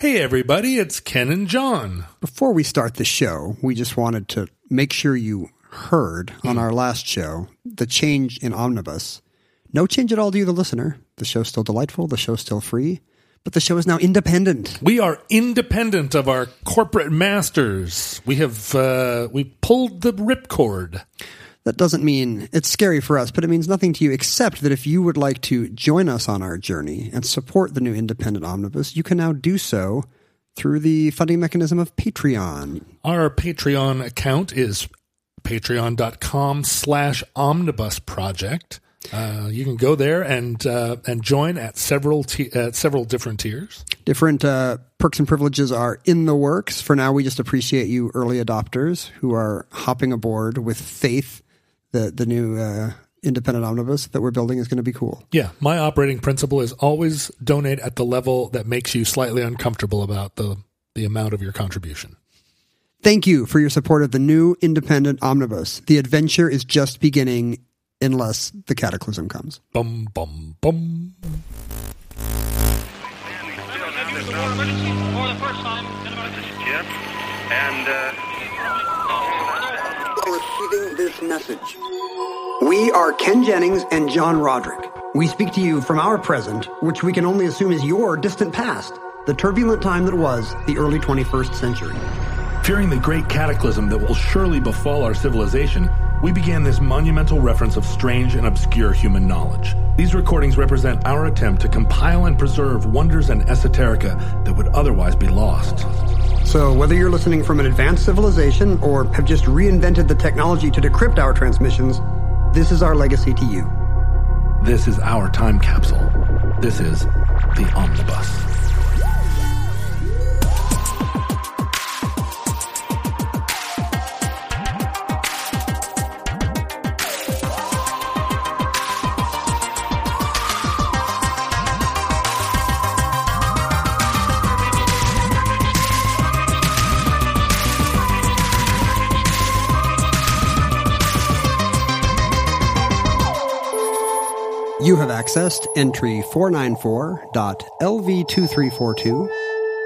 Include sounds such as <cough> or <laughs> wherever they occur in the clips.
Hey, everybody, it's Ken and John. Before we start the show, we just wanted to make sure you heard on our last show the change in Omnibus. No change at all to you, the listener. The show's still delightful, the show's still free, but the show is now independent. We are independent of our corporate masters. We have uh, we pulled the ripcord. That doesn't mean it's scary for us, but it means nothing to you except that if you would like to join us on our journey and support the new independent omnibus, you can now do so through the funding mechanism of Patreon. Our Patreon account is patreon.com slash omnibus project. Uh, you can go there and uh, and join at several t- at several different tiers. Different uh, perks and privileges are in the works. For now, we just appreciate you early adopters who are hopping aboard with faith that the new uh, independent omnibus that we're building is going to be cool. Yeah, my operating principle is always donate at the level that makes you slightly uncomfortable about the the amount of your contribution. Thank you for your support of the new independent omnibus. The adventure is just beginning unless the cataclysm comes. Bum bum bum. Jim, and uh, Receiving this message. We are Ken Jennings and John Roderick. We speak to you from our present, which we can only assume is your distant past, the turbulent time that was the early 21st century. Fearing the great cataclysm that will surely befall our civilization, we began this monumental reference of strange and obscure human knowledge. These recordings represent our attempt to compile and preserve wonders and esoterica that would otherwise be lost. So, whether you're listening from an advanced civilization or have just reinvented the technology to decrypt our transmissions, this is our legacy to you. This is our time capsule. This is the Omnibus. Accessed entry 494.LV2342,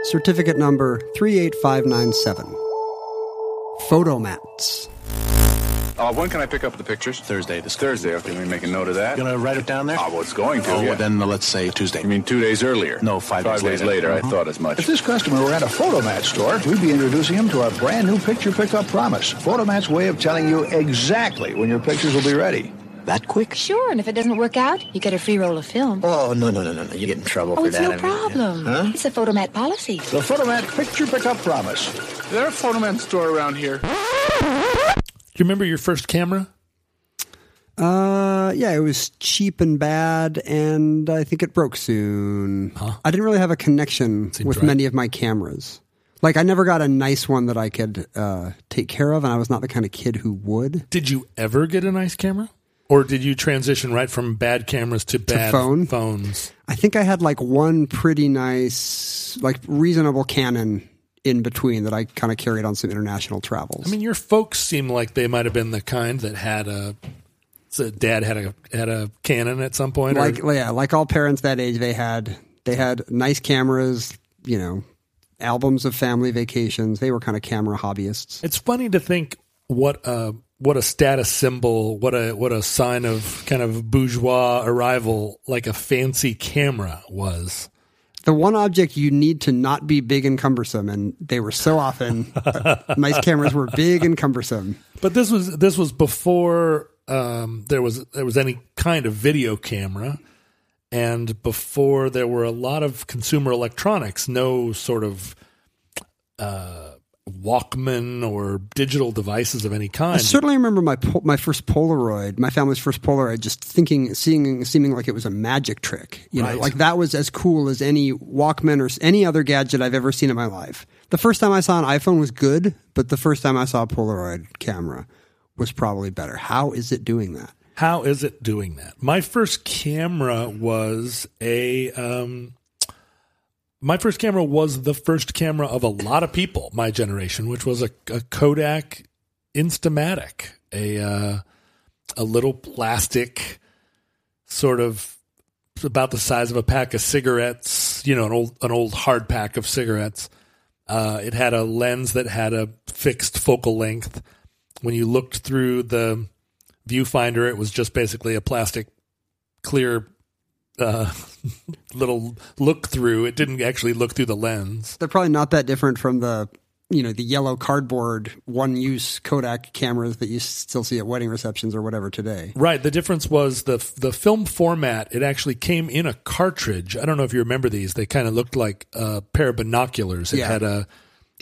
certificate number 38597. Fotomats. Uh, when can I pick up the pictures? Thursday. This Thursday. Okay, let me make a note of that. You gonna write it down there? Ah, well, it's going to. Oh, yeah. well, then uh, let's say Tuesday. You mean two days earlier? No, five Five days days later. later. I Mhm. thought as much. If this customer were at a Fotomat store, we'd be introducing him to our brand new picture pickup promise. Fotomat's way of telling you exactly when your pictures will be ready. That quick? Sure, and if it doesn't work out, you get a free roll of film. Oh no no no no no! You get in trouble Oh, for it's that. no I mean, problem. Huh? It's a Fotomat policy. The Fotomat picture pickup promise. Is there a Fotomat store around here? Do you remember your first camera? Uh, yeah, it was cheap and bad, and I think it broke soon. Huh? I didn't really have a connection Seems with right. many of my cameras. Like, I never got a nice one that I could uh, take care of, and I was not the kind of kid who would. Did you ever get a nice camera? Or did you transition right from bad cameras to bad phone? phones? I think I had like one pretty nice, like reasonable Canon in between that I kind of carried on some international travels. I mean, your folks seem like they might have been the kind that had a. So dad had a had a Canon at some point. or- like yeah, like all parents that age, they had they had nice cameras, you know, albums of family vacations. They were kind of camera hobbyists. It's funny to think what a what a status symbol, what a what a sign of kind of bourgeois arrival, like a fancy camera was. The one object you need to not be big and cumbersome, and they were so often <laughs> nice cameras were big and cumbersome. But this was this was before um, there was there was any kind of video camera, and before there were a lot of consumer electronics. No sort of uh, Walkman or digital devices of any kind. I certainly remember my pol- my first Polaroid, my family's first Polaroid, just thinking, seeing, seeming like it was a magic trick. You know, like that was as cool as any Walkman or any other gadget I've ever seen in my life. The first time I saw an iPhone was good, but the first time I saw a Polaroid camera was probably better. How is it doing that? How is it doing that? My first camera was a um, my first camera was the first camera of a lot of people my generation, which was a, a Kodak Instamatic, a uh, a little plastic sort of about the size of a pack of cigarettes, you know, an old an old hard pack of cigarettes. Uh, it had a lens that had a fixed focal length. When you looked through the viewfinder, it was just basically a plastic clear uh, <laughs> little look through. It didn't actually look through the lens. They're probably not that different from the you know the yellow cardboard one use Kodak cameras that you still see at wedding receptions or whatever today. Right. The difference was the the film format. It actually came in a cartridge. I don't know if you remember these. They kind of looked like a pair of binoculars. It Yeah. had a.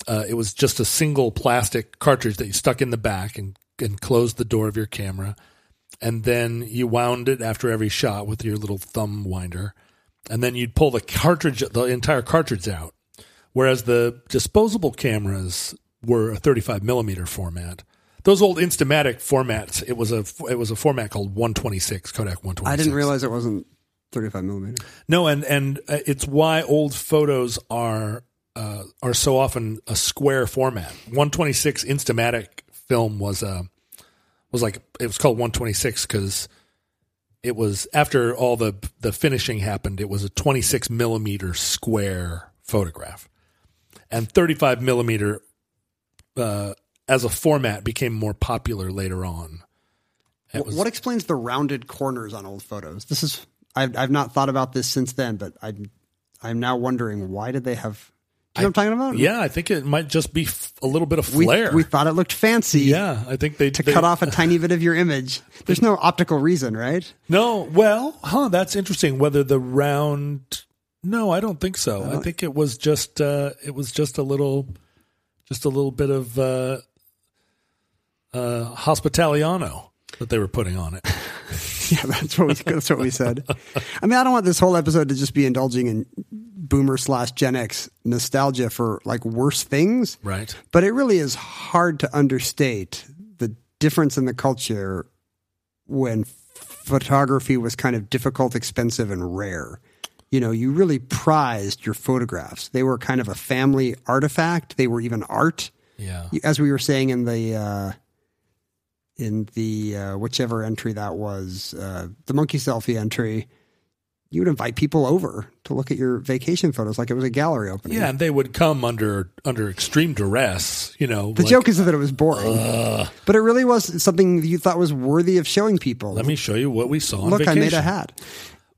Uh, it was just a single plastic cartridge that you stuck in the back and and closed the door of your camera, and then you wound it after every shot with your little thumb winder, and then you'd pull the cartridge, the entire cartridge out. Whereas the disposable cameras were a 35 millimeter format. Those old Instamatic formats, it was a it was a format called 126 Kodak 126. I didn't realize it wasn't 35 millimeter. No, and and uh, it's why old photos are uh, are so often a square format. 126 Instamatic film was a was like it was called 126 because it was after all the the finishing happened. It was a 26 millimeter square photograph, and 35 millimeter uh, as a format became more popular later on. Was- what explains the rounded corners on old photos? This is I've I've not thought about this since then, but I'm I'm now wondering why did they have? You know what I'm talking about? yeah, I think it might just be f- a little bit of flair. we thought it looked fancy. Yeah, I think they to they- cut off a tiny bit of your image. There's no optical reason, right? <laughs> No, well, huh? That's interesting. Whether the round? No, I don't think so. I think it was just uh, it was just a little, just a little bit of uh, uh, hospitaliano that they were putting on it. <laughs> Yeah, that's what we that's what we said. I mean, I don't want this whole episode to just be indulging in boomer slash Gen X nostalgia for like worse things. Right. But it really is hard to understate the difference in the culture when photography was kind of difficult, expensive, and rare. You know, you really prized your photographs. They were kind of a family artifact. They were even art. Yeah. As we were saying in the uh, in the uh, whichever entry that was, uh, the monkey selfie entry, you would invite people over to look at your vacation photos like it was a gallery opening. Yeah, and they would come under under extreme duress. You know, The like, joke is that it was boring, but it really was something that you thought was worthy of showing people. Let me show you what we saw on Look, I made a hat.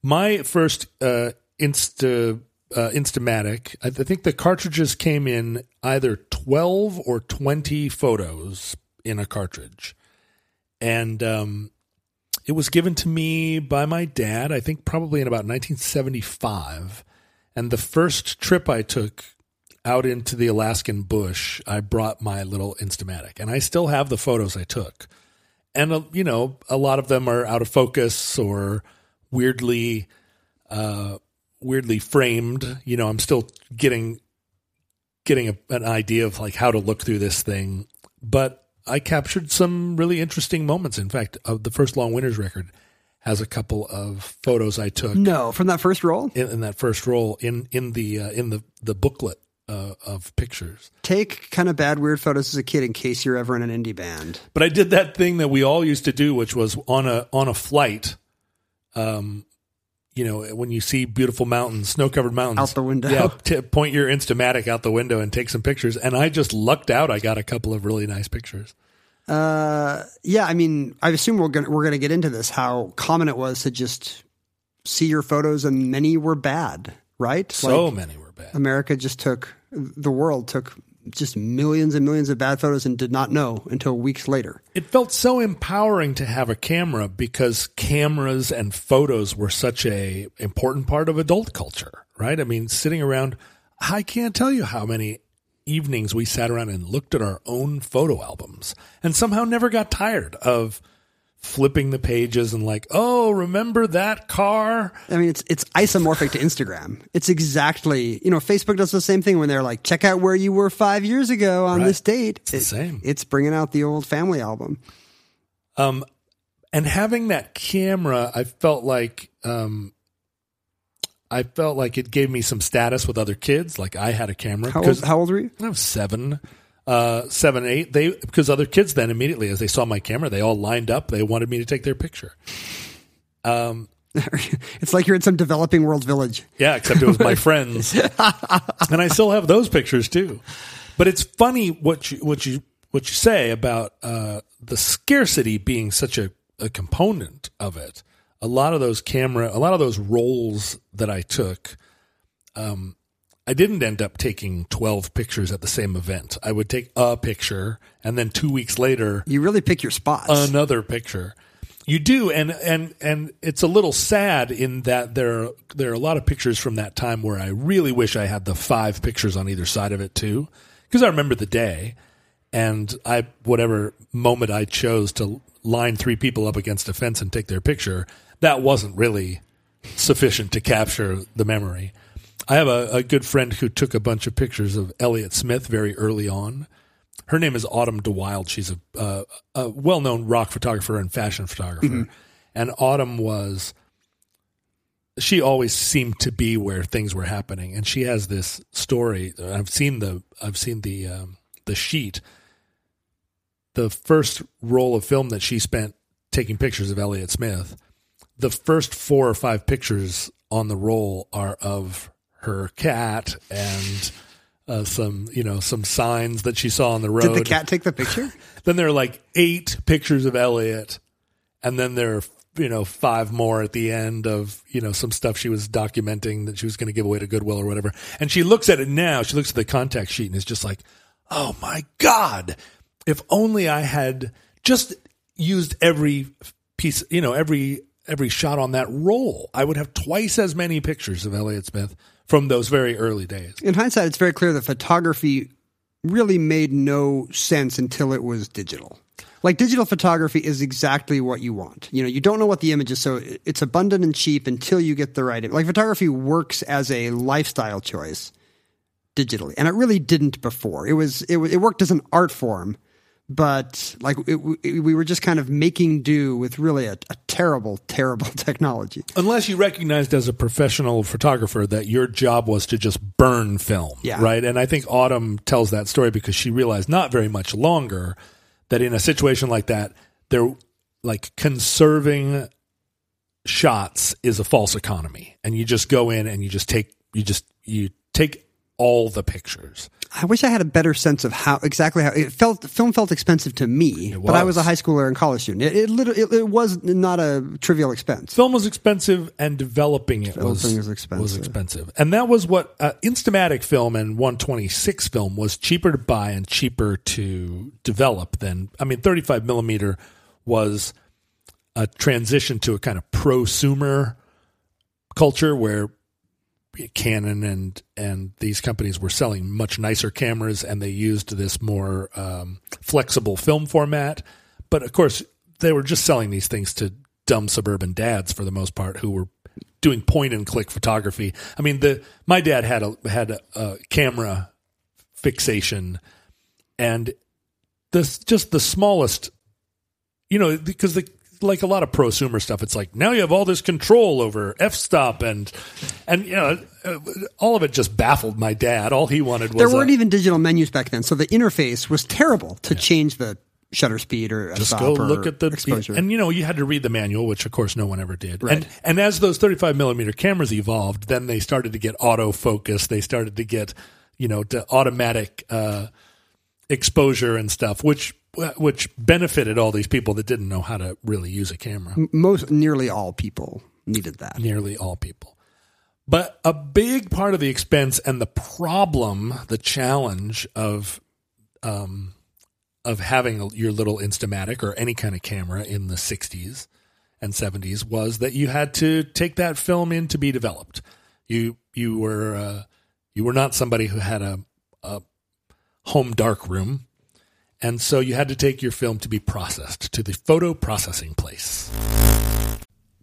My first uh, Insta uh, Instamatic, I, I think the cartridges came in either twelve or twenty photos in a cartridge, and um, it was given to me by my dad. I think probably in about 1975, and the first trip I took out into the Alaskan bush, I brought my little Instamatic, and I still have the photos I took. And uh, you know a lot of them are out of focus or weirdly uh weirdly framed. You know i'm still getting getting a, an idea of like how to look through this thing. But i captured some really interesting moments in fact uh, the first Long Winters record has a couple of photos i took No, from that first roll, in, in that first roll in in the uh, in the the booklet uh, of pictures take kind of bad, weird photos as a kid in case you're ever in an indie band. But I did that thing that we all used to do, which was on a on a flight. Um, you know, when you see beautiful mountains, snow covered mountains Out the window. yeah, <laughs> t- point your Instamatic out the window and take some pictures. And I just lucked out. I got a couple of really nice pictures. Uh, yeah, I mean, I assume we're gonna we're gonna get into this. How common it was to just see your photos, and many were bad, right? So Like, many were bad. America just took the world took just millions and millions of bad photos and did not know until weeks later. It felt so empowering to have a camera because cameras and photos were such a important part of adult culture, right? I mean, sitting around, I can't tell you how many evenings we sat around and looked at our own photo albums and somehow never got tired of flipping the pages and like, oh, remember that car? I mean, it's it's isomorphic to Instagram. It's exactly you know Facebook does the same thing when they're like, check out where you were five years ago on Right. this date. It's the same. It's bringing out the old family album. Um, and having that camera, I felt like, um, I felt like it gave me some status with other kids. Like I had a camera. How old, how old were you? I was seven, uh, seven, eight. They because other kids then immediately as they saw my camera, they all lined up. They wanted me to take their picture. Um, <laughs> it's like you're in some developing world village. Yeah, except it was my friends, <laughs> and I still have those pictures too. But it's funny what you what you what you say about uh, the scarcity being such a, a component of it. A lot of those camera, a lot of those rolls that I took, um, I didn't end up taking twelve pictures at the same event. I would take a picture, and then two weeks later, You really pick your spots. another picture. You do, and and and it's a little sad in that there are, there are a lot of pictures from that time where I really wish I had the five pictures on either side of it too, because I remember the day, and I whatever moment I chose to line three people up against a fence and take their picture, that wasn't really sufficient to capture the memory. I have a, a good friend who took a bunch of pictures of Elliott Smith very early on. Her name is Autumn de Wilde. She's a, uh, a well known rock photographer and fashion photographer. And Autumn was, she always seemed to be where things were happening. And she has this story. I've seen the, I've seen the, um, the sheet. The first roll of film that she spent taking pictures of Elliott Smith, the first four or five pictures on the roll are of her cat and uh, some, you know, some signs that she saw on the road. Did the cat take the picture? <laughs> Then there are like eight pictures of Elliott, and then there are you know five more at the end of you know some stuff she was documenting that she was going to give away to Goodwill or whatever. And she looks at it now. She looks at the contact sheet and is just like, "Oh my god! If only I had just used every piece, you know, every every shot on that roll, I would have twice as many pictures of Elliott Smith from those very early days." In hindsight, it's very clear that photography really made no sense until it was digital. Like digital photography is exactly what you want. You know, you don't know what the image is, so it's abundant and cheap until you get the right. im- Like photography works as a lifestyle choice digitally, and it really didn't before. It was it, it worked as an art form, but like it, we were just kind of making do with really a, a terrible, terrible <laughs> technology. unless you recognized as a professional photographer that your job was to just burn film, Yeah. right? And I think Autumn tells that story because she realized not very much longer that in a situation like that, there like conserving shots is a false economy, and you just go in and you just take you just you take all the pictures. I wish I had a better sense of how exactly how it felt. Film felt expensive to me, but I was a high schooler and college student. It it, lit- it, it was not a trivial expense. film was expensive and developing it was, Developing was expensive. was expensive. And that was what uh, Instamatic film and 126 film was cheaper to buy and cheaper to develop than, I mean, 35 millimeter was a transition to a kind of prosumer culture where Canon and and these companies were selling much nicer cameras, and they used this more um, flexible film format. But of course, they were just selling these things to dumb suburban dads for the most part, who were doing point and click photography. I mean, the my dad had a had a, a camera fixation, and this just the smallest, you know, because the like a lot of prosumer stuff, it's like now you have all this control over f stop and and you know uh, all of it just baffled my dad. All he wanted was There weren't even digital menus back then, so the interface was terrible to change the shutter speed or just stop go or look at the exposure. and you know you had to read the manual which of course no one ever did Right. and and as those 35 millimeter cameras evolved then they started to get autofocus they started to get you know to automatic uh exposure and stuff which which benefited all these people that didn't know how to really use a camera Most nearly all people needed that. nearly all people. But a big part of the expense and the problem, the challenge of um, of having a- your little Instamatic or any kind of camera in the 60s and 70s was that you had to take that film in to be developed. You you were uh, you were not somebody who had a, a home dark room, and so you had to take your film to be processed to the photo processing place.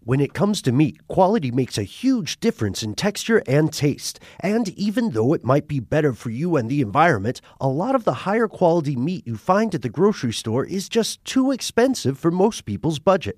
When it comes to meat, quality makes a huge difference in texture and taste. And even though it might be better for you and the environment, a lot of the higher quality meat you find at the grocery store is just too expensive for most people's budget.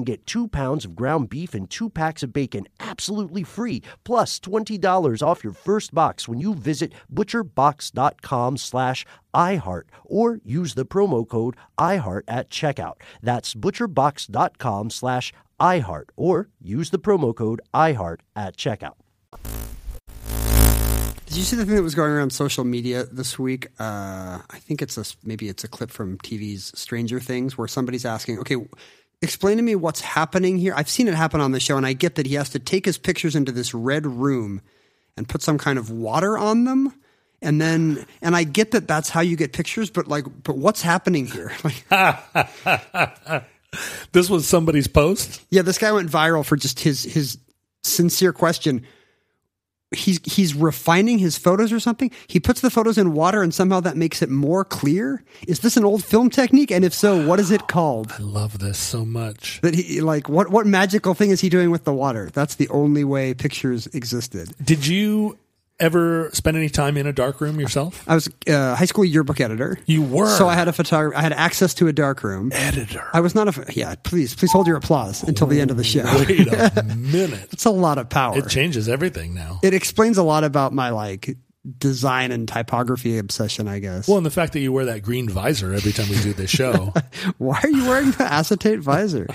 get two pounds of ground beef and two packs of bacon absolutely free, plus $20 off your first box when you visit butcherbox.com slash iHeart or use the promo code iHeart at checkout. That's butcherbox.com slash iHeart or use the promo code iHeart at checkout. Did you see the thing that was going around social media this week? Uh, I think it's a maybe it's a clip from TV's Stranger Things where somebody's asking, "Okay, explain to me what's happening here." I've seen it happen on the show, and I get that he has to take his pictures into this red room and put some kind of water on them, and then and I get that that's how you get pictures, but like, but what's happening here? <laughs> Like, This was somebody's post. yeah, this guy went viral for just his his sincere question. He's he's refining his photos or something. He puts the photos in water and somehow that makes it more clear. Is this an old film technique? And if so, what is it called? I love this so much. That he like what what magical thing is he doing with the water? That's the only way pictures existed. Did you ever spend any time in a dark room yourself? I was a high school yearbook editor. You were. So I had a photographer. I had access to a dark room. Editor. I was not a. Yeah, please, please hold your applause until the end of the show. Wait a <laughs> minute. It's a lot of power. It changes everything now. it explains a lot about my like design and typography obsession, I guess. Well, and the fact that you wear that green visor every time we do this show. <laughs> Why are you wearing the acetate visor?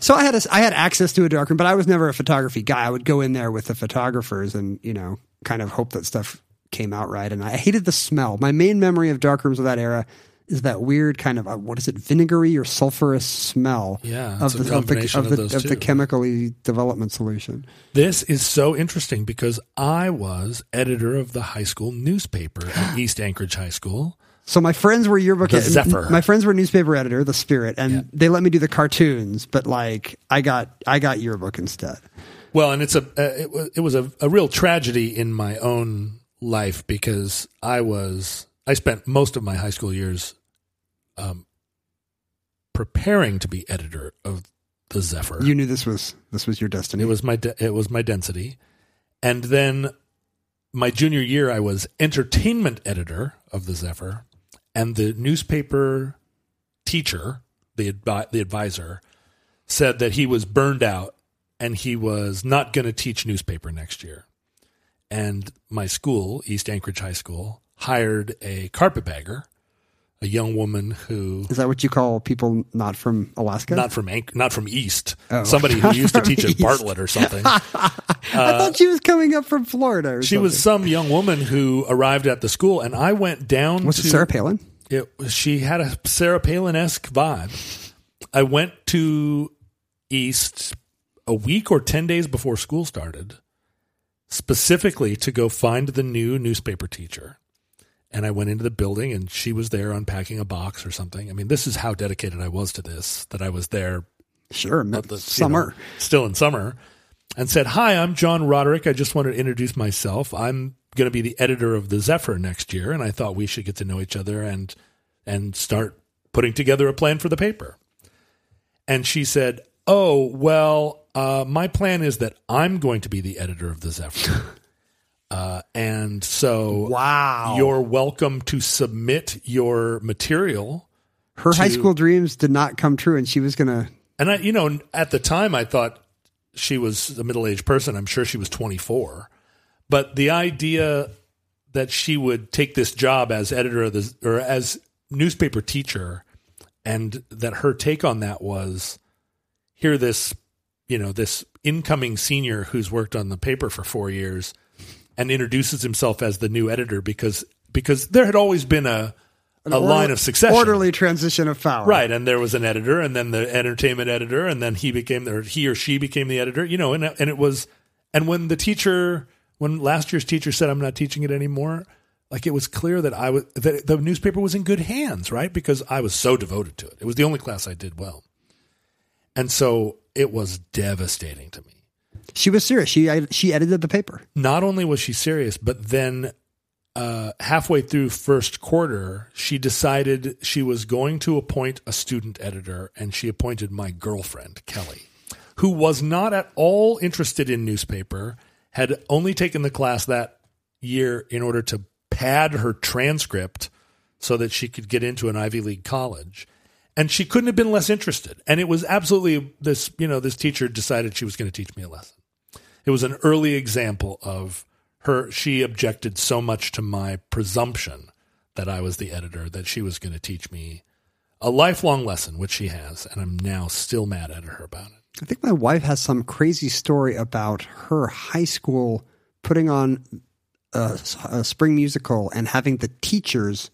so I had a, I had access to a darkroom, but I was never a photography guy. I would go in there with the photographers and you know kind of hope that stuff came out right. And I hated the smell. My main memory of darkrooms of that era is that weird kind of uh, what is it, vinegary or sulfurous smell? Yeah, of the, of the of the of the chemically development solution. This is so interesting because I was editor of the high school newspaper at <gasps> East Anchorage High School. So my friends were yearbook. The Zephyr. My friends were newspaper editor, the Spirit, and Yeah. they let me do the cartoons. But like, I got I got yearbook instead. Well, and it's a uh, it was it was a, a real tragedy in my own life because I was I spent most of my high school years um, preparing to be editor of the Zephyr. You knew this was this was your destiny. It was my de- it was my density, and then my junior year I was entertainment editor of the Zephyr, and the newspaper teacher, the advi- the advisor, said that he was burned out and he was not going to teach newspaper next year. And my school, East Anchorage High School, hired a carpetbagger, a young woman who Is that what you call people not from Alaska? not from Anch- not from East, Oh. <laughs> somebody who used to teach at Bartlett or something. <laughs> Uh, I thought she was coming up from Florida. Or She was some young woman who arrived at the school, and I went down. Was to, it Sarah Palin? It she had a Sarah Palin esque vibe. I went to East a week or ten days before school started, specifically to go find the new newspaper teacher. And I went into the building, and she was there unpacking a box or something. I mean, this is how dedicated I was to this. That I was there Sure, the summer. know, still in summer, and said, "Hi, I'm John Roderick. I just wanted to introduce myself. I'm going to be the editor of the Zephyr next year, and I thought we should get to know each other and and start putting together a plan for the paper." And she said, "Oh, well, uh, my plan is that I'm going to be the editor of the Zephyr." <laughs> Uh, and so, Wow. you're welcome to submit your material Her high school dreams did not come true, and she was gonna. And I, you know, at the time I thought she was a middle aged person. I'm sure she was 24. But the idea that she would take this job as editor of the, or as newspaper teacher, and that her take on that was here, this, you know, this incoming senior who's worked on the paper for four years and introduces himself as the new editor because, because there had always been a, a or- line of succession. Orderly transition of power. Right, and there was an editor, and then the entertainment editor, and then he became, or he or she became the editor. You know, and and it was, and when the teacher, when last year's teacher said, "I'm not teaching it anymore," like it was clear that I was that the newspaper was in good hands, right? Because I was so devoted to it. It was the only class I did well, and so it was devastating to me. She was serious. She she edited the paper. Not only was she serious, but then uh, halfway through first quarter, she decided she was going to appoint a student editor, and she appointed my girlfriend Kelly, who was not at all interested in newspaper, had only taken the class that year in order to pad her transcript so that she could get into an Ivy League college. And she couldn't have been less interested. And it was absolutely this, you know, this teacher decided she was going to teach me a lesson. It was an early example of her. She objected so much to my presumption that I was the editor that she was going to teach me a lifelong lesson, which she has. And I'm now still mad at her about it. I think my wife has some crazy story about her high school putting on a, a spring musical and having the teachers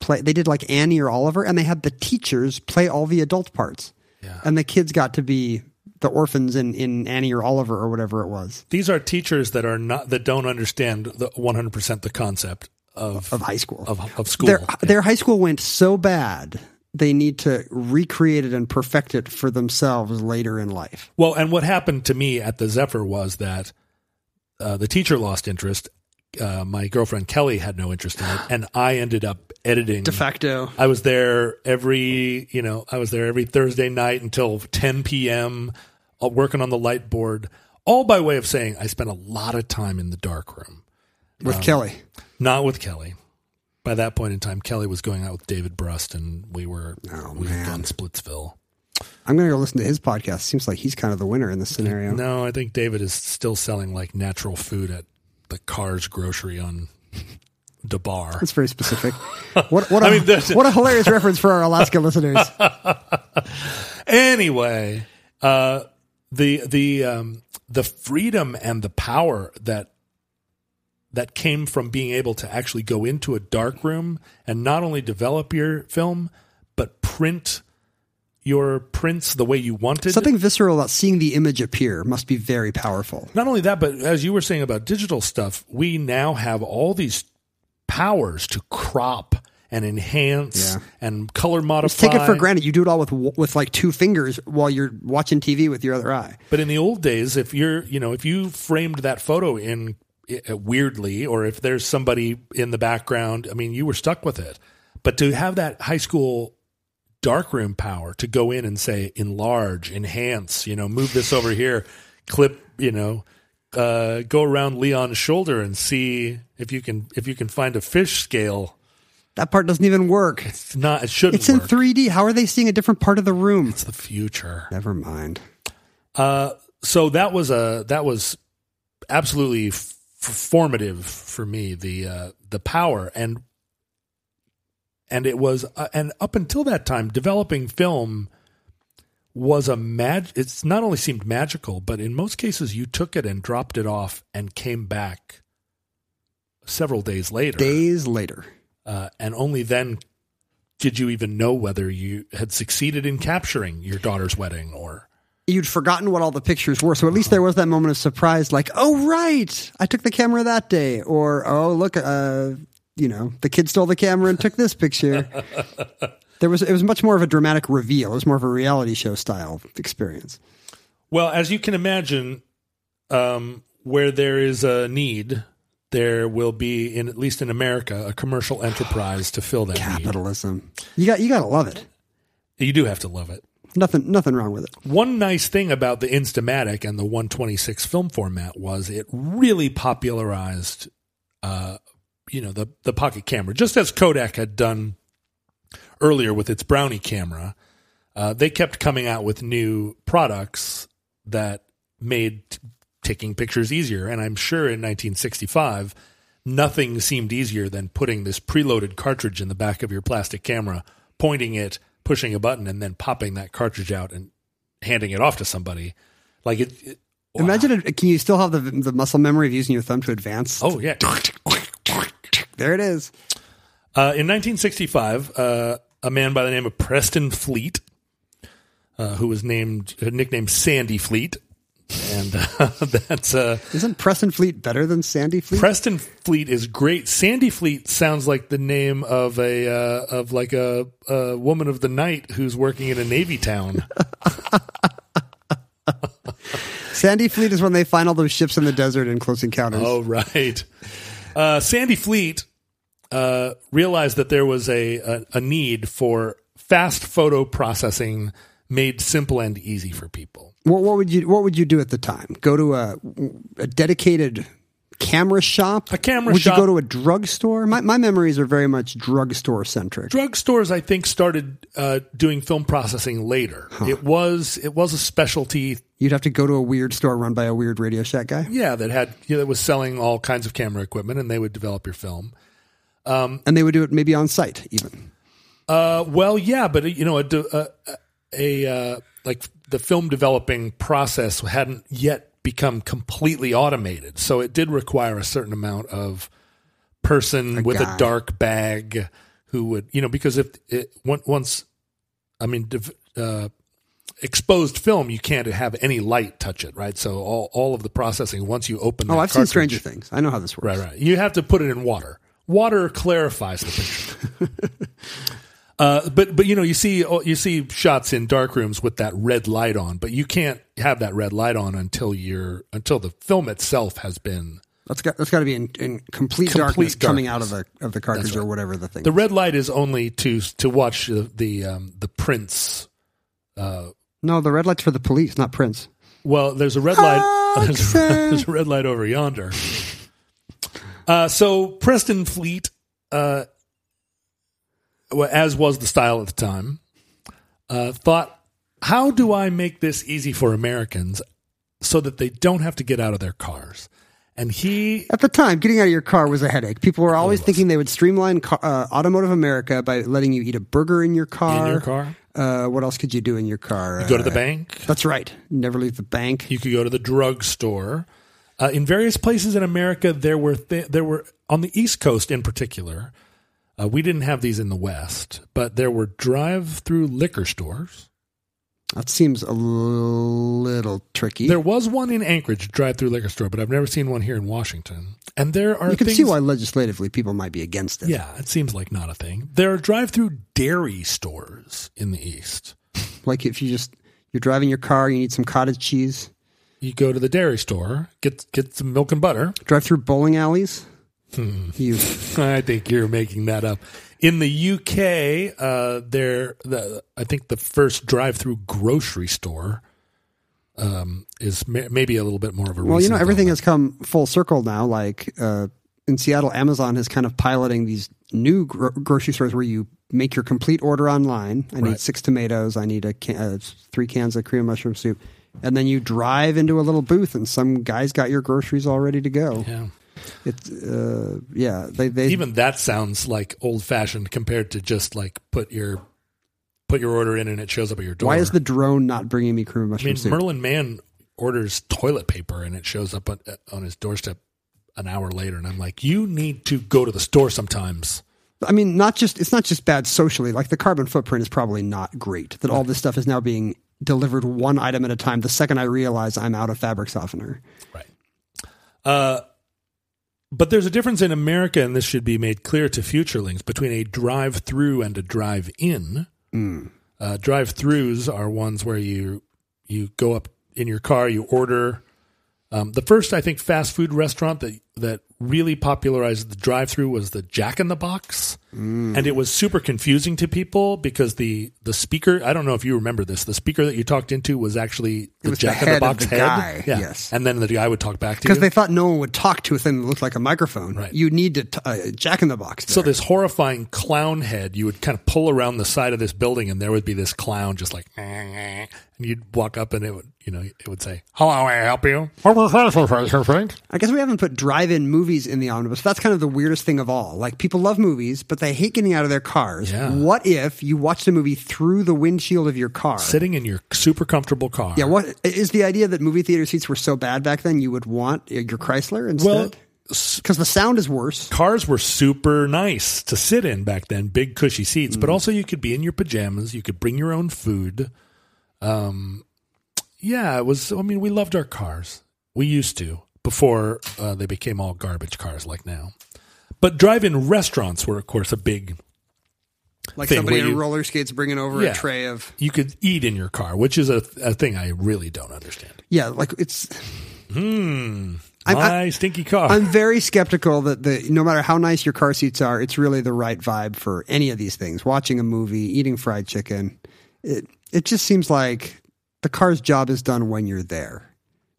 play. They did like Annie or Oliver, and they had the teachers play all the adult parts. Yeah. And the kids got to be the orphans in, in Annie or Oliver or whatever it was These are teachers that are not that don't understand the 100% the concept of of high school. of, of school. Their, their high school went so bad, they need to recreate it and perfect it for themselves later in life. Well, and what happened to me at the Zephyr was that uh, the teacher lost interest. Uh, my girlfriend Kelly had no interest in it, and I ended up editing. De facto. I was there every, you know, I was there every Thursday night until 10 p.m. uh, working on the light board, all by way of saying I spent a lot of time in the dark room. With Kelly. Not with Kelly. By that point in time, Kelly was going out with David Brust, and we were Oh, we had man. done Splitsville. I'm going to go listen to his podcast. Seems like he's kind of the winner in this scenario. No, I think David is still selling like natural food at the Carrs grocery on DeBarr. That's very specific. <laughs> What, what, a, I mean, what a hilarious reference for our Alaska listeners. <laughs> anyway, uh, the the um, the freedom and the power that that came from being able to actually go into a dark room and not only develop your film but print your prints the way you wanted. Something visceral about seeing the image appear must be very powerful. Not only that, but as you were saying about digital stuff, we now have all these powers to crop and enhance Yeah. and color modify. Let's take it for granted. You do it all with with like two fingers while you're watching TV with your other eye. But in the old days, if you're, you know, if you framed that photo in uh, weirdly, or if there's somebody in the background, I mean, you were stuck with it. But to have that high school darkroom power to go in and say enlarge, enhance, you know, move this over here, clip, you know, uh, go around Leon's shoulder and see if you can if you can find a fish scale. That part doesn't even work. It's not. It shouldn't. It's in work. 3D. How are they seeing a different part of the room? It's the future. Never mind. Uh, so that was a that was absolutely f- formative for me the uh, the power and and it was uh, and up until that time developing film was a mag it's not only seemed magical but in most cases you took it and dropped it off and came back several days later Days later. uh, and only then did you even know whether you had succeeded in capturing your daughter's wedding or You'd forgotten what all the pictures were, so at least there was that moment of surprise, like, "Oh right, I took the camera that day," or "Oh look, uh, you know, the kid stole the camera and took this picture." <laughs> there was it was much more of a dramatic reveal. It was more of a reality show style experience. Well, as you can imagine, um, where there is a need, there will be, in at least in America, a commercial enterprise to fill that Capitalism. You got you got to love it. You do have to love it. Nothing nothing wrong with it. One nice thing about the Instamatic and the 126 film format was it really popularized, uh, you know, the the pocket camera, just as Kodak had done earlier with its Brownie camera. Uh, they kept coming out with new products that made t- taking pictures easier, and I'm sure in 1965, nothing seemed easier than putting this preloaded cartridge in the back of your plastic camera, pointing it, pushing a button, and then popping that cartridge out and handing it off to somebody. Like it. it- Imagine it. Can you still have the the muscle memory of using your thumb to advance? Oh yeah. there it is. Uh, in 1965, uh, a man by the name of Preston Fleet, uh, who was named uh, nicknamed Sandy Fleet, and uh, <laughs> that's uh, Isn't Preston Fleet better than Sandy Fleet? Preston Fleet is great. Sandy Fleet sounds like the name of a uh, of like a, a woman of the night who's working in a navy town. <laughs> Sandy Fleet is when they find all those ships in the desert in Close Encounters. Oh, right. Uh, Sandy Fleet uh, realized that there was a, a, a need for fast photo processing made simple and easy for people. What, what would you What would you do at the time? Go to a, a dedicated camera shop? A camera would shop. Would you go to a drugstore? My my memories are very much drugstore centric. Drugstores, I think, started uh, doing film processing later. It was it was a specialty, You'd have to go to a weird store run by a weird Radio Shack guy. yeah, that had you know, that was selling all kinds of camera equipment, and they would develop your film. And they would do it maybe on site even. Uh, well, yeah, but you know, a, a, a uh, like the film developing process hadn't yet become completely automated, so it did require a certain amount of person with guy. a dark bag who would, you know, because if it once, I mean, uh, exposed film, you can't have any light touch it, right? So all all of the processing once you open. Oh, I've seen Stranger Things. I know how this works. Right, right. You have to put it in water. Water clarifies the picture. <laughs> uh, but but you know you see you see shots in dark rooms with that red light on, but you can't have that red light on until you're until the film itself has been. That's got that's got to be in, in complete, Complete darkness, coming out of the of the cartridge right. or whatever the thing. The red light is only to to watch the the, um, the prints. no, the red light's for the police, not Prince. Well, there's a red light. <laughs> There's there's a red light over yonder. <laughs> Uh, so Preston Fleet, uh, well, as was the style at the time, uh, thought, "How do I make this easy for Americans so that they don't have to get out of their cars?" And he At the time, getting out of your car was a headache. People were always thinking they would streamline car, uh, automotive America by letting you eat a burger in your car. in your car, Uh, what else could you do in your car? you go to the Uh, bank. That's right. Never leave the bank. You could go to the drugstore. Uh, in various places in America, there were th- there were on the East Coast in particular. Uh, we didn't have these in the West, but there were drive-through liquor stores. That seems a little tricky. There was one in Anchorage, drive-through liquor store, but I've never seen one here in Washington. And there are you can things, see why legislatively people might be against it. Yeah, it seems like not a thing. There are drive-through dairy stores in the East. Like if you just you're driving your car, you need some cottage cheese. You go to the dairy store, get get some milk and butter. Drive through bowling alleys. Hmm. You <laughs> I think you're making that up. In the UK, uh, there, the, I think the first drive-through grocery store um, is ma- maybe a little bit more of a. well, you know everything has come full circle now. Like uh, in Seattle, Amazon is kind of piloting these new gro- grocery stores where you make your complete order online. I need six tomatoes. I need a can- uh, three cans of cream mushroom soup. And then you drive into a little booth, and some guy's got your groceries all ready to go. Yeah. It's uh, yeah, they they Even that sounds like old-fashioned compared to just like put your put your order in and it shows up at your door. Why is the drone not bringing me cream I mean, soup? Merlin Mann orders toilet paper and it shows up on, on his doorstep an hour later, and I'm like, you need to go to the store sometimes. I mean, not just it's not just bad socially. Like the carbon footprint is probably not great. That all this stuff is now being delivered one item at a time. The second I realize I'm out of fabric softener, Right. Uh, but there's a difference in America, and this should be made clear to futurelings between a drive-through and a drive-in. Uh, drive-throughs are ones where you you go up in your car, you order. Um, the first, I think, fast food restaurant that that really popularized the drive-through was the Jack in the Box, and it was super confusing to people because the the speaker. I don't know if you remember this. The speaker that you talked into was actually the was the Jack in head the Box the head. guy, Yeah. yes. and then the guy would talk back to you because they thought no one would talk to a thing that looked like a microphone. Right. You need to t- uh, Jack in the Box. So this horrifying clown head, you would kind of pull around the side of this building, and there would be this clown just like, and you'd walk up, and it would, you know, it would say, "Hello, I help you?" I guess we haven't put drive-in movies in the omnibus. That's kind of the weirdest thing of all. Like people love movies, but they hate getting out of their cars. Yeah. What if you watched a movie through the windshield of your car? Sitting in your super comfortable car. Yeah, what is the idea that movie theater seats were so bad back then? You would want your Chrysler Well, instead because the sound is worse. cars were super nice to sit in back then, big cushy seats, Mm. but also you could be in your pajamas, you could bring your own food. Um, yeah, it was. I mean, we loved our cars. We used to before uh, they became all garbage cars like now. But drive-in restaurants were, of course, a big Like thing somebody in you- roller skates bringing over Yeah. a tray of you could eat in your car, which is a, a thing I really don't understand. yeah, like it's. Hmm. I'm- My stinky car. I'm very skeptical that the no matter how nice your car seats are, it's really the right vibe for any of these things. Watching a movie, eating fried chicken. It, It just seems like the car's job is done when you're there.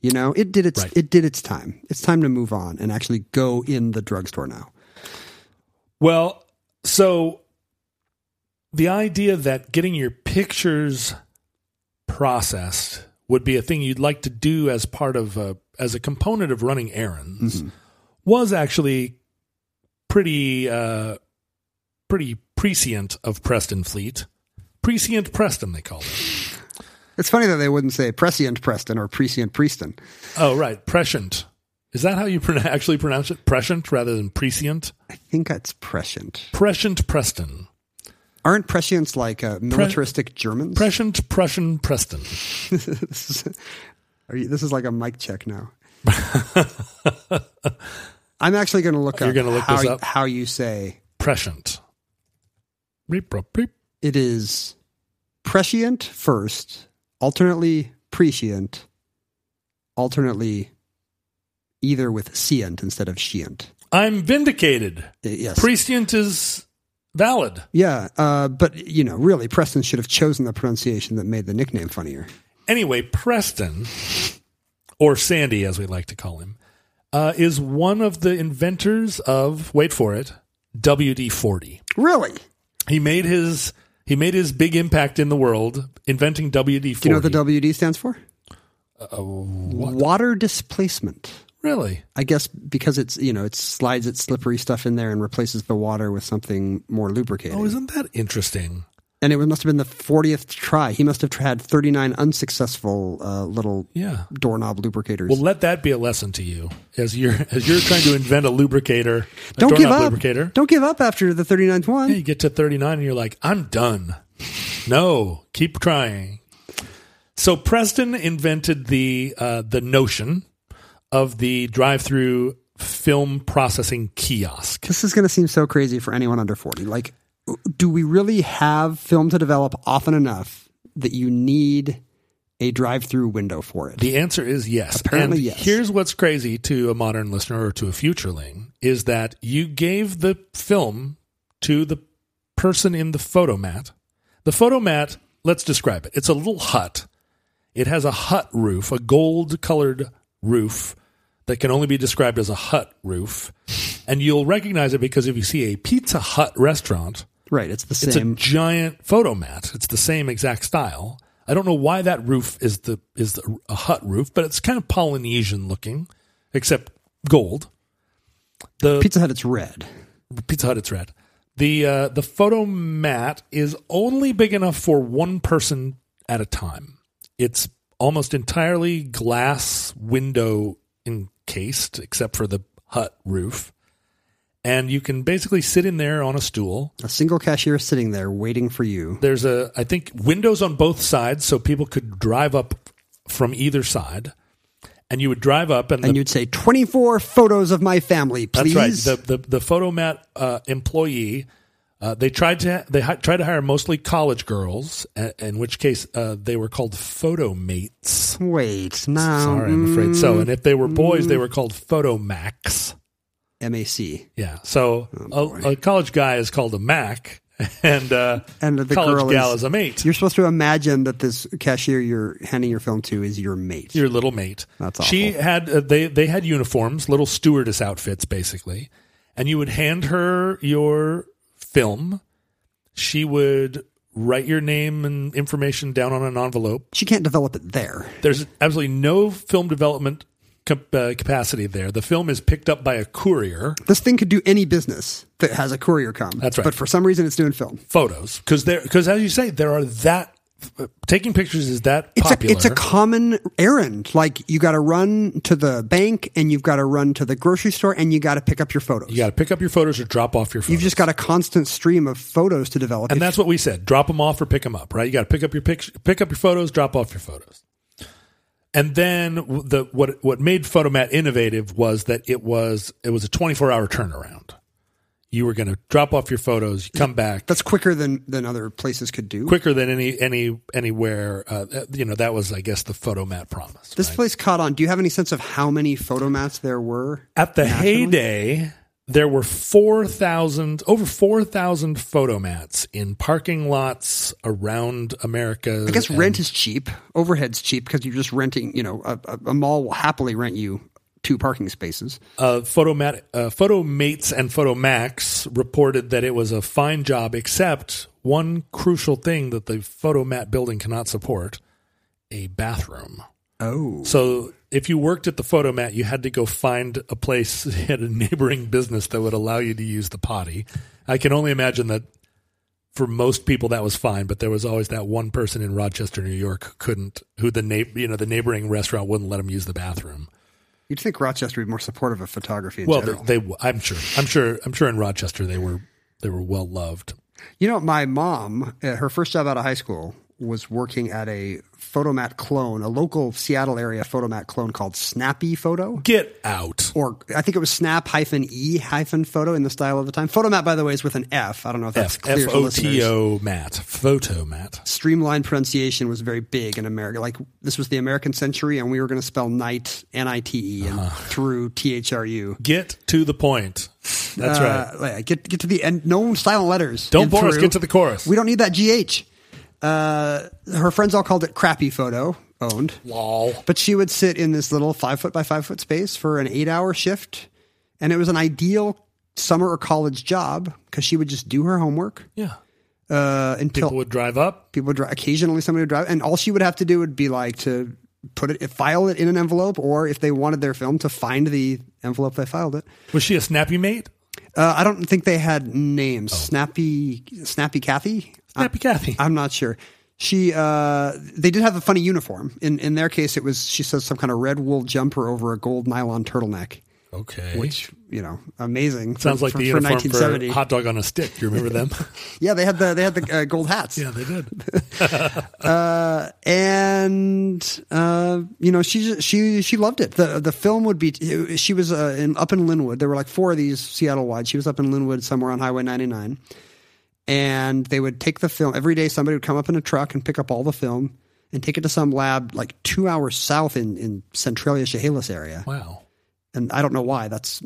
You know, it did its Right. it did its time. It's time to move on and actually go in the drugstore now. Well, so the idea that getting your pictures processed would be a thing you'd like to do as part of a, as a component of running errands was actually pretty uh, pretty prescient of Preston Fleet. Prescient Preston, they call it. It's funny that they wouldn't say prescient Preston or prescient Preston. Oh, right, prescient. Is that how you actually pronounce it? Prescient rather than prescient. I think that's prescient. Prescient Preston. Aren't prescients like uh, militaristic Germans? Prescient Prussian Preston. this, <laughs> is, <laughs> are you, this is like a mic check now. <laughs> I'm actually going to look You're up, gonna look how, up? how you say Prescient. It is prescient first, alternately prescient, alternately either with scient instead of scient. I'm vindicated. Yes. Prescient is valid. yeah, uh, but you know, really, Preston should have chosen the pronunciation that made the nickname funnier. Anyway, Preston, or Sandy as we like to call him, uh, is one of the inventors of, wait for it, WD 40. Really? He made his. He made his big impact in the world inventing WD 40. Do you know what the WD stands for? Uh? Water displacement. Really? I guess because it's you know it slides its slippery stuff in there and replaces the water with something more lubricated. Oh, isn't that interesting? And it must have been the fortieth try. He must have had thirty nine unsuccessful uh, little Yeah. doorknob lubricators. Well, let that be a lesson to you as you're as you're trying to invent a lubricator. A Don't give up. Lubricator. Don't give up after the 39th one. Yeah, you get to 39 and you're like, I'm done. No, keep trying. So Preston invented the uh, the notion of the drive-through film processing kiosk. This is going to seem so crazy for anyone under 40. Like, do we really have film to develop often enough that you need a drive through window for it? The answer is yes. Apparently, and yes. Here's what's crazy to a modern listener or to a futureling is that you gave the film to the person in the Fotomat. The Fotomat, let's describe it. It's a little hut. It has a hut roof, a gold colored roof that can only be described as a hut roof. And you'll recognize it because if you see a Pizza Hut restaurant, right. It's the same. it's a giant Fotomat. It's the same exact style. I don't know why that roof is the is the, a hut roof, but it's kind of Polynesian looking, except gold. The Pizza Hut, it's red. Pizza Hut, it's red. The uh, the Fotomat is only big enough for one person at a time. It's almost entirely glass window encased, except for the hut roof, and you can basically sit in there on a stool A single cashier sitting there waiting for you. there's a I think windows on both sides, so people could drive up from either side, and you would drive up, and, And the, you'd say, 24 photos of my family, please. that's right. The the the Fotomat uh, employee. Uh, they tried to they hi- tried to hire mostly college girls, a- in which case uh, they were called Fotomates. Wait, no. Sorry, I'm afraid so. And if they were boys, they were called Fotomacs. MAC. Yeah. So a, a college guy is called a mac, <laughs> and uh, And the college girl gal is- is a mate. You're supposed to imagine that this cashier you're handing your film to is your mate. your little mate. That's awful. She had uh, they they had uniforms, little stewardess outfits, basically, and you would hand her your film. She would write your name and information down on an envelope. she can't develop it there. There's absolutely no film development cap- uh, capacity there. The film is picked up by a courier. This thing could do any business that has a courier come. That's right. But for some reason, it's doing film. Photos, because there, because as you say, there are that taking pictures is that It's popular. a it's a common errand. Like you got to run to the bank and you've got to run to the grocery store and you got to pick up your photos. you got to pick up your photos or drop off your photos. You've just got a constant stream of photos to develop. And that's what we said: drop them off or pick them up. Right? You got to pick up your pic- pick up your photos, drop off your photos. And then the what what made Fotomat innovative was that it was it was a 24 hour turnaround. You were going to drop off your photos, you come back that's quicker than than other places could do. quicker than any any anywhere. Uh, you know that was, I guess, the Fotomat promise. This right? place caught on. Do you have any sense of how many Fotomats there were? At the nationally? heyday, there were 4,000, over 4,000 Fotomats in parking lots around America. I guess rent is cheap. Overhead's cheap because you're just renting. You know, a, a, mall will happily rent you two parking spaces. uh, Fotomat, uh, Fotomates and Fotomacs reported that it was a fine job, except one crucial thing that the Fotomat building cannot support a bathroom. Oh, So if you worked at the Fotomat, you had to go find a place <laughs> at a neighboring business that would allow you to use the potty. I can only imagine that for most people that was fine, but there was always that one person in Rochester, New York, who couldn't, who the na- you know the neighboring restaurant wouldn't let them use the bathroom. you'd think Rochester would be more supportive of photography in Well, general. they, they, I'm sure, I'm sure, I'm sure in Rochester they were they were well loved. You know, my mom, uh, her first job out of high school was working at a Fotomat clone, a local Seattle area Fotomat clone called Snappy Photo. Get out. Or I think it was snap hyphen e hyphen photo in the style of the time. Fotomat, by the way, is with an F. I don't know if that's F clear F to O listeners. T O mat photo mat. Streamlined pronunciation was very big in America. Like this was the American century, and we were going to spell night N I T E and Uh-huh. through T H R U. Get to the point. That's right. Uh, like, Get get to the end. No silent letters. Don't in bore us. Get to the chorus. We don't need that GH. Uh, her friends all called it crappy photo owned. Lol. But she would sit in this little five foot by five foot space for an eight hour shift. And it was an ideal summer or college job because she would just do her homework Yeah. uh, until People would drive up. people would drive. Occasionally, somebody would drive, and all she would have to do would be like to put it, file it in an envelope, or if they wanted their film, to find the envelope they filed it. Was she a snappy mate? Uh, I don't think they had names. Snappy, Snappy Kathy. Snappy Kathy. I'm not sure. She, uh, they did have a funny uniform. In in their case, it was she says some kind of red wool jumper over a gold nylon turtleneck, Okay. which you know, amazing. for- Sounds like for, the for uniform 1970. for hot dog on a stick. You remember them? <laughs> Yeah, they had the they had the uh, gold hats. yeah, they did. <laughs> and uh, you know she she she loved it. the The film would be she was uh, in, up in Lynnwood. There were like four of these Seattle wide. She was up in Lynnwood somewhere on Highway 99, and they would take the film every day. Somebody would come up in a truck and pick up all the film and take it to some lab like two hours south in in Centralia, Chehalis area. Wow. And I don't know why. That's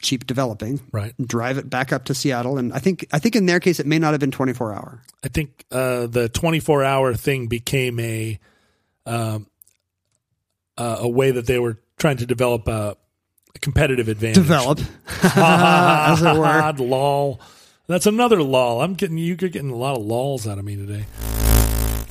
cheap developing. Right. Drive it back up to Seattle, and I think I think in their case it may not have been 24 hour. I think uh, the 24 hour thing became a um, uh, a way that they were trying to develop a, a competitive advantage. Develop, <laughs> as it were. <laughs> lol. That's another lol. I'm getting you. You're getting a lot of lols out of me today.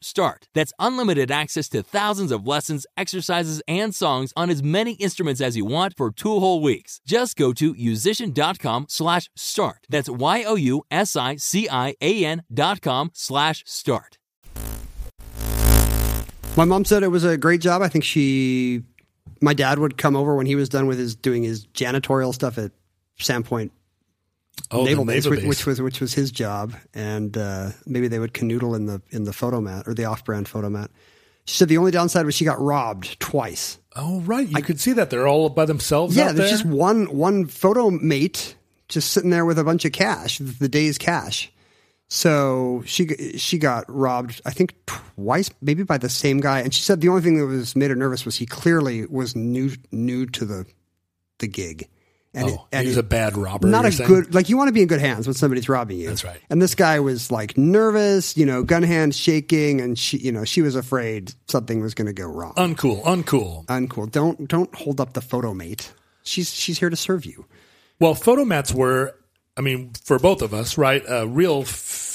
start. That's unlimited access to thousands of lessons, exercises, and songs on as many instruments as you want for two whole weeks. Just go to yousician.com slash start. That's Y-O-U-S-I-C-I-A-N dot com slash start. My mom said it was a great job. I think she, my dad would come over when he was done with his doing his janitorial stuff at Sandpoint Oh, Naval Base, naval which, base. which was which was his job, and uh, maybe they would canoodle in the in the Fotomat or the off-brand Fotomat. She said the only downside was she got robbed twice. Oh, right. You could see that they're all by themselves. yeah, there's there. just one one Fotomate just sitting there with a bunch of cash, the day's cash. So she she got robbed, I think twice, maybe by the same guy. And she said the only thing that was made her nervous was he clearly was new new to the the gig. And oh, it- and he's it- a bad robber. not a saying? good like you want to be in good hands when somebody's robbing you. That's right. And this guy was like nervous, you know, gun hand shaking, and she, you know, she was afraid something was going to go wrong. Uncool. Uncool. Uncool. Don't don't hold up the photo mate. She's she's here to serve you. Well, Fotomats were, I mean, for both of us, right? A real f-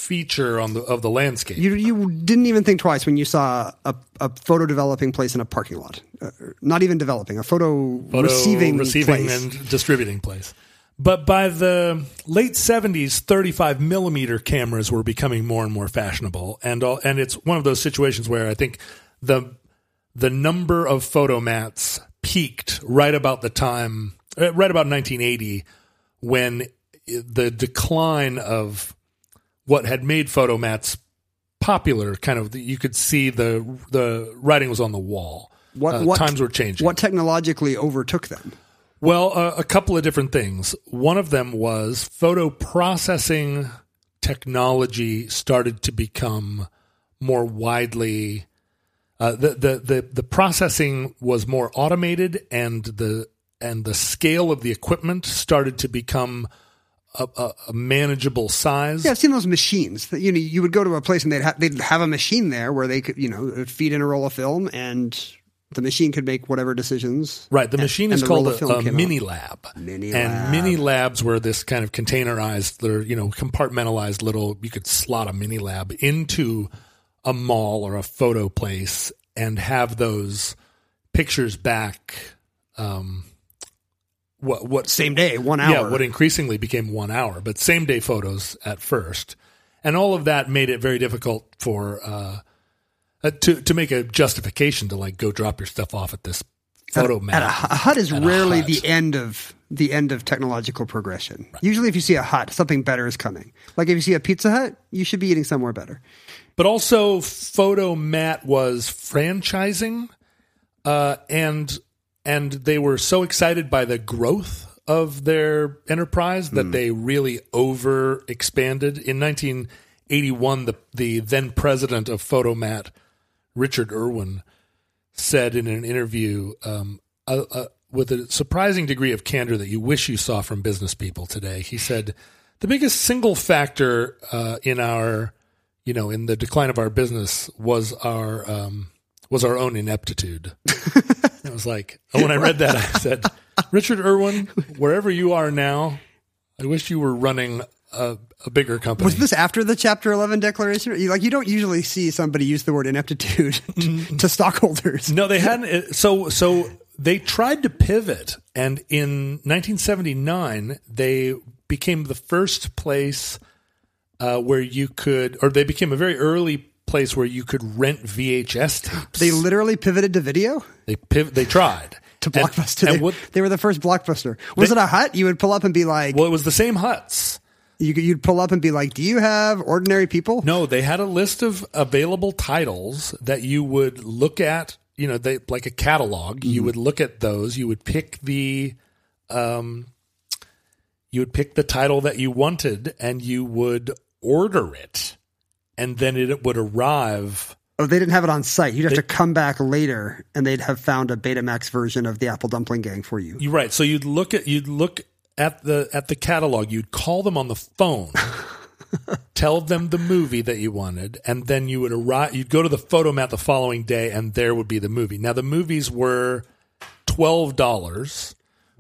feature on the of the landscape. You you didn't even think twice when you saw a, a photo developing place in a parking lot. Uh, not even developing a photo, photo receiving receiving place. and distributing place. But by the late 70s, 35 millimeter cameras were becoming more and more fashionable, and all, and it's one of those situations where I think the the number of Fotomats peaked right about the time, uh, right about 1980, when the decline of what had made Fotomats popular, kind of you could see the the writing was on the wall. what, Uh, what times were changing? What technologically overtook them? Well, uh, a couple of different things. One of them was photo processing technology started to become more widely. Uh, the, the the the processing was more automated, and the and the scale of the equipment started to become a, a, a manageable size. Yeah, I've seen those machines. That, you know, you would go to a place and they'd ha- they'd have a machine there where they could, you know, feed in a roll of film and the machine could make whatever decisions. Right. The machine and is the called a, a mini lab. Mini and lab. mini labs were this kind of containerized, they're, you know, compartmentalized little, you could slot a mini lab into a mall or a photo place and have those pictures back. Um, what, what Same day, one hour. yeah, what increasingly became one hour, but same day photos at first, and all of that made it very difficult for uh, uh, to to make a justification to like go drop your stuff off at this photo at map. a, a hut is At rarely hut. the end of the end of technological progression. Usually, if you see a hut, something better is coming. Like if you see a Pizza Hut, you should be eating somewhere better. But also, Fotomat was franchising, uh, and and they were so excited by the growth of their enterprise that they really over expanded. In 1981, the the then president of Fotomat, Richard Irwin, said in an interview um, uh, uh, with a surprising degree of candor that you wish you saw from business people today. He said the biggest single factor uh, in our you know, in the decline of our business was our um, was our own ineptitude. <laughs> Was like, oh, when I read that, I said, Richard Irwin, wherever you are now, I wish you were running a, a bigger company. Was this after the Chapter Eleven declaration? You- Like you don't usually see somebody use the word ineptitude <laughs> to, to stockholders. no, they hadn't. So so they tried to pivot, and in 1979, they became the first place uh, where you could, or they became a very early place where you could rent VHS tapes. They literally pivoted to video They piv- They tried <laughs> to blockbuster. And, they, what? they were the first blockbuster. Was They- it a hut? You would pull up and be like, Well, it was the same huts. you, could- you'd pull up and be like, "Do you have ordinary people?" No, they had a list of available titles that you would look at. You know, they like a catalog. You would look at those. You would pick the, um, you would pick the title that you wanted, and you would order it, and then it would arrive. Oh, they didn't have it on site. You'd have They- to come back later, and they'd have found a Betamax version of the Apple Dumpling Gang for you. You're right. So you'd look at you'd look at the at the catalog. You'd call them on the phone, <laughs> tell them the movie that you wanted, and then you would arrive. You'd go to the Fotomat the following day, and there would be the movie. Now the movies were twelve dollars,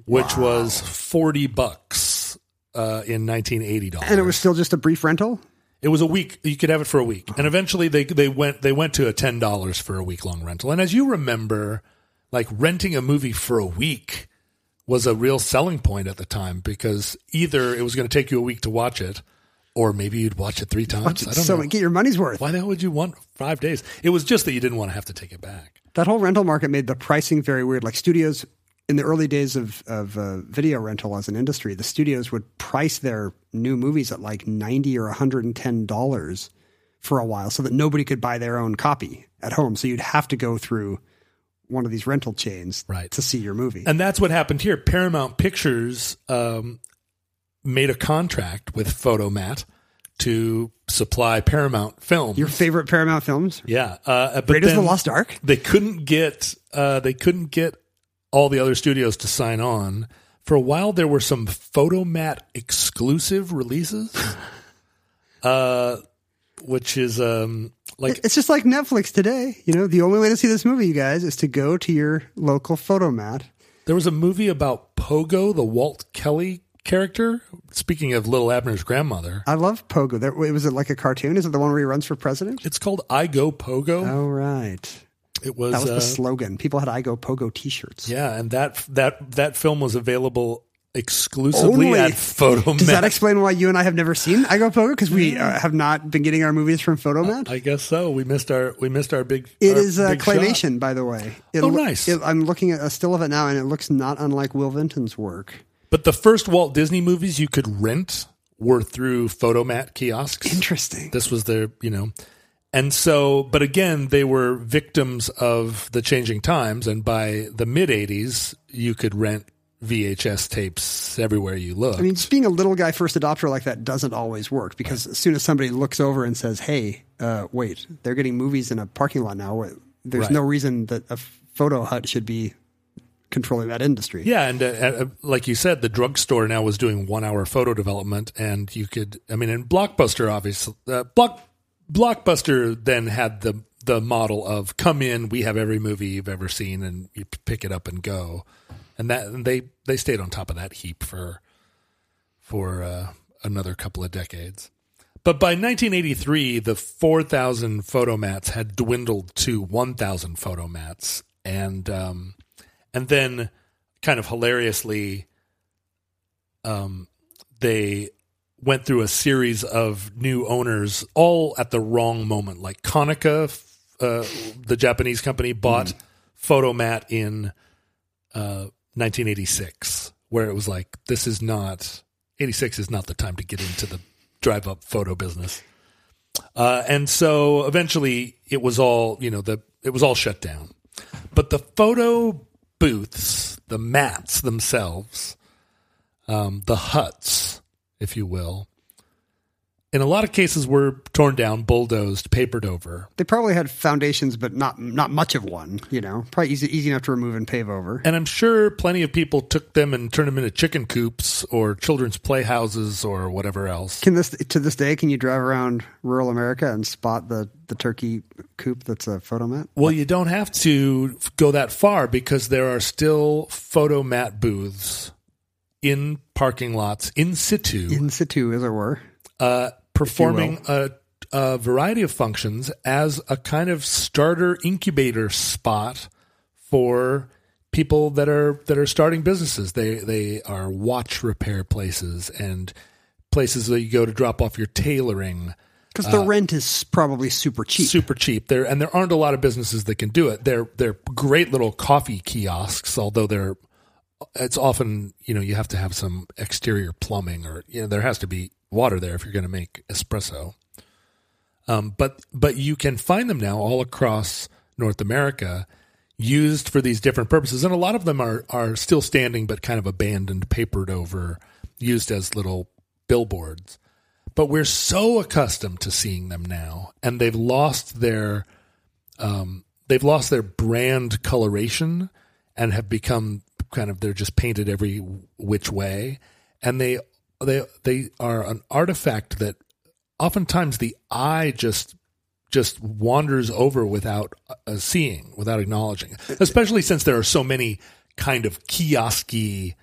which was forty bucks uh, in nineteen eighty dollars. And it was still just a brief rental. It was a week. You could have it for a week, and uh-huh. eventually they they went they went to a ten dollars for a week long rental. And as you remember, like renting a movie for a week was a real selling point at the time because either it was going to take you a week to watch it, or maybe you'd watch it three times. I don't so know. get your money's worth. Why the hell would you want five days? It was just that you didn't want to have to take it back. That whole rental market made the pricing very weird. Like studios in the early days of of uh, video rental as an industry, the studios would price their new movies at like ninety or one hundred and ten dollars for a while, so that nobody could buy their own copy at home. So you'd have to go through one of these rental chains Right. to see your movie. And that's what happened here. Paramount Pictures um, made a contract with Fotomat to supply Paramount films. your favorite Paramount films? Yeah, uh, but Raiders of the Lost Ark? They couldn't get uh, they couldn't get all the other studios to sign on. For a while, there were some Fotomat exclusive releases, <laughs> uh, which is um, like It's just like Netflix today. You know, the only way to see this movie, you guys, is to go to your local Fotomat. there was a movie about Pogo, the Walt Kelly character. Speaking of Little Abner's grandmother, I love Pogo. There, was it like a cartoon? Is it the one where he runs for president? it's called I Go Pogo. Oh, right. It was, That was uh, the slogan. People had I Go Pogo t-shirts. yeah, and that that that film was available exclusively Only- at Fotomat. Does that explain why you and I have never seen I Go Pogo? Because we uh, have not been getting our movies from Fotomat. I guess so. We missed our we missed our big. It our is uh, big shot. claymation, by the way. It Oh, loo- nice. it- I'm looking at a still of it now, and it looks not unlike Will Vinton's work. But the first Walt Disney movies you could rent were through Fotomat kiosks. Interesting. This was their, you know, and so, but again, they were victims of the changing times. And by the mid '80s, you could rent VHS tapes everywhere you looked. I mean, just being a little guy first adopter like that doesn't always work because as soon as somebody looks over and says, "Hey, uh, wait, they're getting movies in a parking lot now," there's Right. no reason that a photo hut should be controlling that industry. Yeah, and uh, uh, like you said, the drugstore now was doing one-hour photo development, and you could. I mean, in Blockbuster obviously, uh, Block Blockbuster then had the the model of come in, we have every movie you've ever seen, and you pick it up and go, and that and they they stayed on top of that heap for for uh, another couple of decades. But by 1983, the 4,000 Fotomats had dwindled to 1,000 Fotomats, and um, and then kind of hilariously, um, they went through a series of new owners, all at the wrong moment. Like Konica, uh, the Japanese company, bought Fotomat in uh, 1986, where it was like, this is not 86 is not the time to get into the drive up photo business. Uh, and so eventually it was all, you know, the it was all shut down. But the photo booths, the mats themselves, um, the huts, if you will, in a lot of cases were torn down, bulldozed, papered over. They probably had foundations, but not not much of one. You know, probably easy easy enough to remove and pave over. And I'm sure plenty of people took them and turned them into chicken coops or children's playhouses or whatever else. Can this to this day? Can you drive around rural America and spot the the turkey coop that's a Fotomat? Well, you don't have to go that far because there are still Fotomat booths in parking lots in situ, in situ, as it were, uh, performing a, a variety of functions as a kind of starter incubator spot for people that are that are starting businesses. They they are watch repair places and places that you go to drop off your tailoring. Because the rent is probably super cheap. Super cheap. There and there aren't a lot of businesses that can do it. They're they're great little coffee kiosks, although they're it's often you know you have to have some exterior plumbing or you know there has to be water there if you're going to make espresso. Um, but but you can find them now all across North America, used for these different purposes, and a lot of them are are still standing but kind of abandoned, papered over, used as little billboards. But we're so accustomed to seeing them now, and they've lost their um, they've lost their brand coloration and have become kind of they're just painted every which way, and they they they are an artifact that oftentimes the eye just just wanders over without uh, seeing, without acknowledging. Especially since there are so many kind of kiosky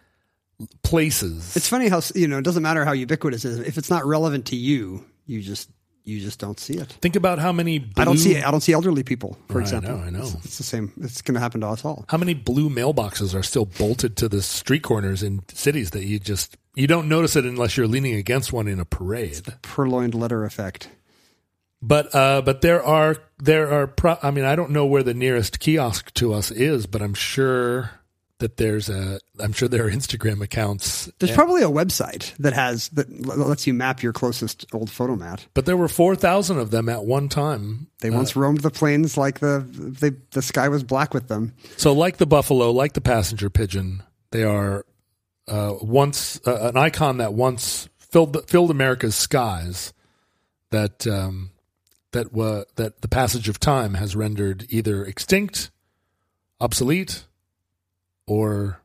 places. It's funny how you know it doesn't matter how ubiquitous it is. If it's not relevant to you, you just you just don't see it. Think about how many blue, I don't see I don't see elderly people, for I example. know, I know. It's, it's the same. It's going to happen to us all. how many blue mailboxes are still bolted to the street corners in cities that you just you don't notice it unless you're leaning against one in a parade. Purloined letter effect. But uh, but there are there are pro- I mean I don't know where the nearest kiosk to us is, but I'm sure that there's a I'm sure there are Instagram accounts. There's probably a website that has that lets you map your closest old Fotomat. But there were four thousand of them at one time. They once roamed the plains like the they, the sky was black with them. So like the buffalo, like the passenger pigeon, they are uh, once uh, an icon that once filled filled America's skies. That um, that wa- that the passage of time has rendered either extinct, obsolete, or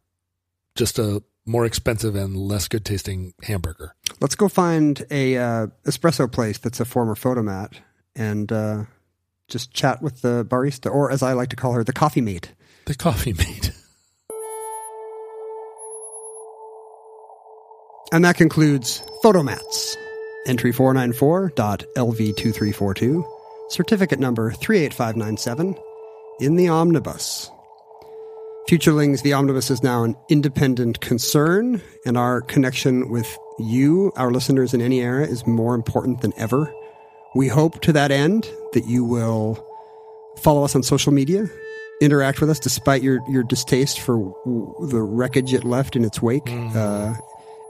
just a more expensive and less good tasting hamburger. Let's go find a uh, espresso place that's a former Fotomat and uh, just chat with the barista, or as I like to call her, the coffee mate. The coffee mate. <laughs> And that concludes Fotomats. Entry 494.LV2342, certificate number 38597, in the omnibus. Futurelings, the omnibus is now an independent concern, and our connection with you, our listeners in any era, is more important than ever. We hope to that end that you will follow us on social media, interact with us despite your, your distaste for w- the wreckage it left in its wake. Uh,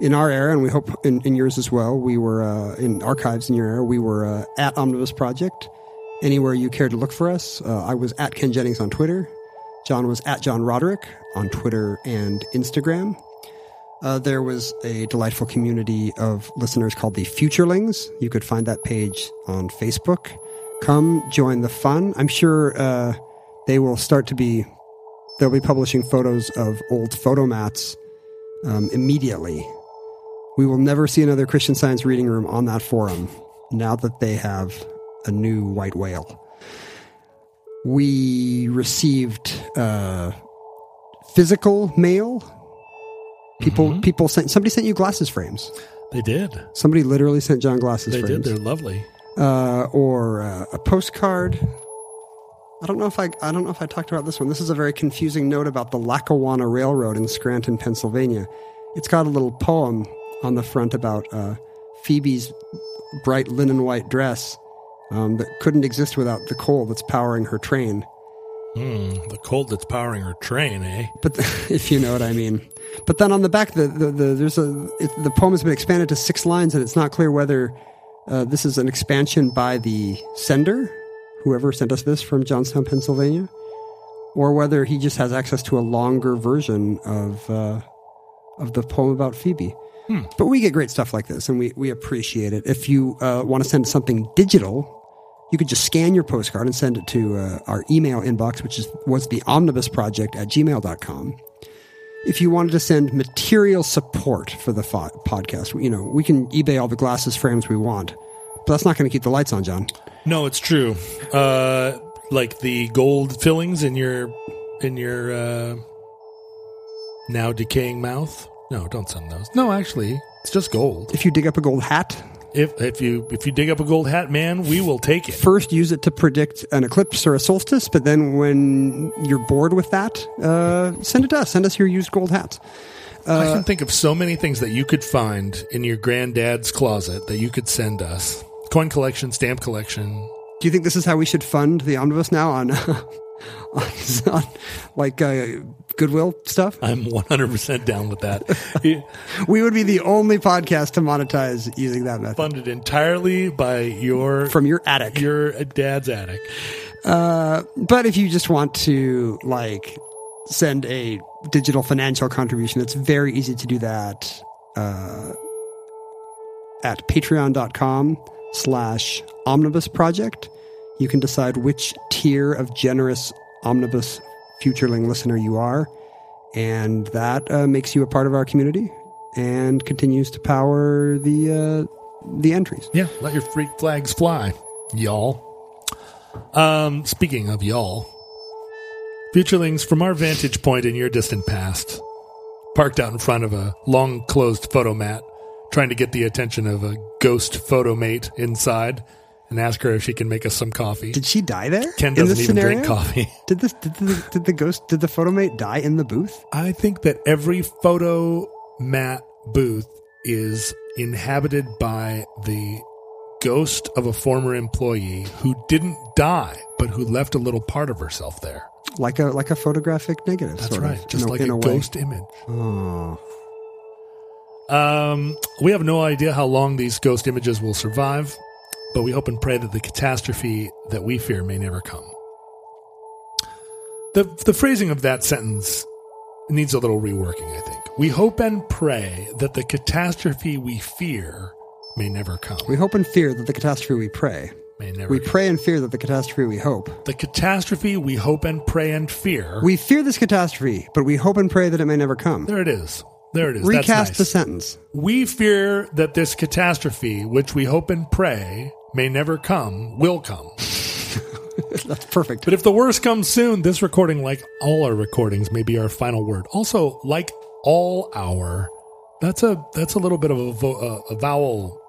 in our era, and we hope in, in yours as well, we were uh, in archives in your era. We were uh, at Omnibus Project. Anywhere you care to look for us, uh, I was at Ken Jennings on Twitter. John was at John Roderick on Twitter and Instagram. Uh, there was a delightful community of listeners called the Futurelings. You could find that page on Facebook. Come join the fun. I'm sure uh, they will start to be. They'll be publishing photos of old Fotomats um, immediately. We will never see another Christian Science reading room on that forum now that they have a new white whale. We received uh, physical mail. People, people sent. Somebody sent you glasses frames. They did. Somebody literally sent John glasses They frames. They did. They're lovely. uh, or uh, a postcard. I don't know if I I don't know if I talked about this one. This is a very confusing note about the Lackawanna Railroad in Scranton, Pennsylvania. It's got a little poem on the front about uh, Phoebe's bright linen white dress um, that couldn't exist without the coal that's powering her train. Hmm, the coal that's powering her train, eh? But <laughs> if you know what I mean. But then on the back, the, the, the there's a it, the poem has been expanded to six lines, and it's not clear whether uh, this is an expansion by the sender, whoever sent us this from Johnstown, Pennsylvania, or whether he just has access to a longer version of uh, of the poem about Phoebe. But we get great stuff like this, and we, we appreciate it. If you uh, want to send something digital, you could just scan your postcard and send it to uh, our email inbox, which is was the omnibus project at gmail.com. If you wanted to send material support for the fo- podcast, you know, we can eBay all the glasses frames we want, but that's not going to keep the lights on, John. No, it's true. Uh, like the gold fillings in your in your uh, now decaying mouth. No, don't send those. No, actually, it's just gold. If you dig up a gold hat, If if you if you dig up a gold hat, man, we will take it. first use it to predict an eclipse or a solstice, but then when you're bored with that, uh, send it to us. Send us your used gold hats. I can think of so many things that you could find in your granddad's closet that you could send us. Coin collection, stamp collection. Do you think this is how we should fund the omnibus now on, <laughs> on, on like uh, Goodwill stuff? I'm 100% down with that. <laughs> We would be the only podcast to monetize using that method Funded entirely by your from your attic. your dad's attic. Uh, but if you just want to like send a digital financial contribution, it's very easy to do that uh, at patreon.com slash omnibus project. You can decide which tier of generous omnibus futureling listener you are, and that uh, makes you a part of our community and continues to power the uh, the entries. Yeah, let your freak flags fly, y'all. Um, speaking of y'all, futurelings, from our vantage point in your distant past, parked out in front of a long closed Fotomat, trying to get the attention of a ghost Fotomate inside and ask her if she can make us some coffee. Did she die there? Ken doesn't even scenario? drink coffee. <laughs> Did this? Did the, did the ghost? Did the Fotomate die in the booth? I think that every photo mat booth is inhabited by the ghost of a former employee who didn't die, but who left a little part of herself there. Like a like a photographic negative. That's sort right, Of, just in like a, way. ghost image. Oh. Um, we have no idea how long these ghost images will survive, but we hope and pray that the catastrophe that we fear may never come. The, the phrasing of that sentence needs a little reworking, I think. We hope and pray that the catastrophe we fear may never come. We hope and fear that the catastrophe we pray. May never We come. pray and fear that the catastrophe we hope. The catastrophe we hope and pray and fear. We fear this catastrophe, but we hope and pray that it may never come. there it is. There it is. Recast That's nice. the sentence. We fear that this catastrophe, which we hope and pray may never come, will come. <laughs> That's perfect. But if the worst comes soon, this recording, like all our recordings, may be our final word. Also, like all our That's a that's a little bit of a, vo- uh, a vowel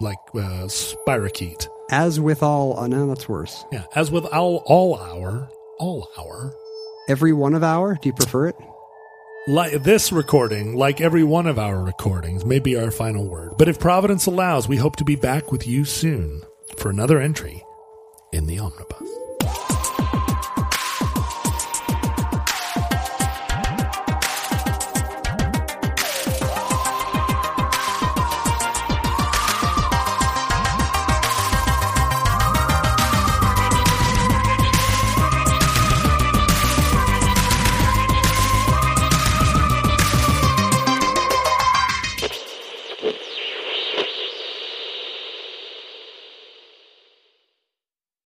like uh, spirochete. As with all, oh, no, that's worse. Yeah, as with all all our, all our, Every one of our, do you prefer it? Like this recording, like every one of our recordings, may be our final word. But if Providence allows, we hope to be back with you soon for another entry in the omnibus.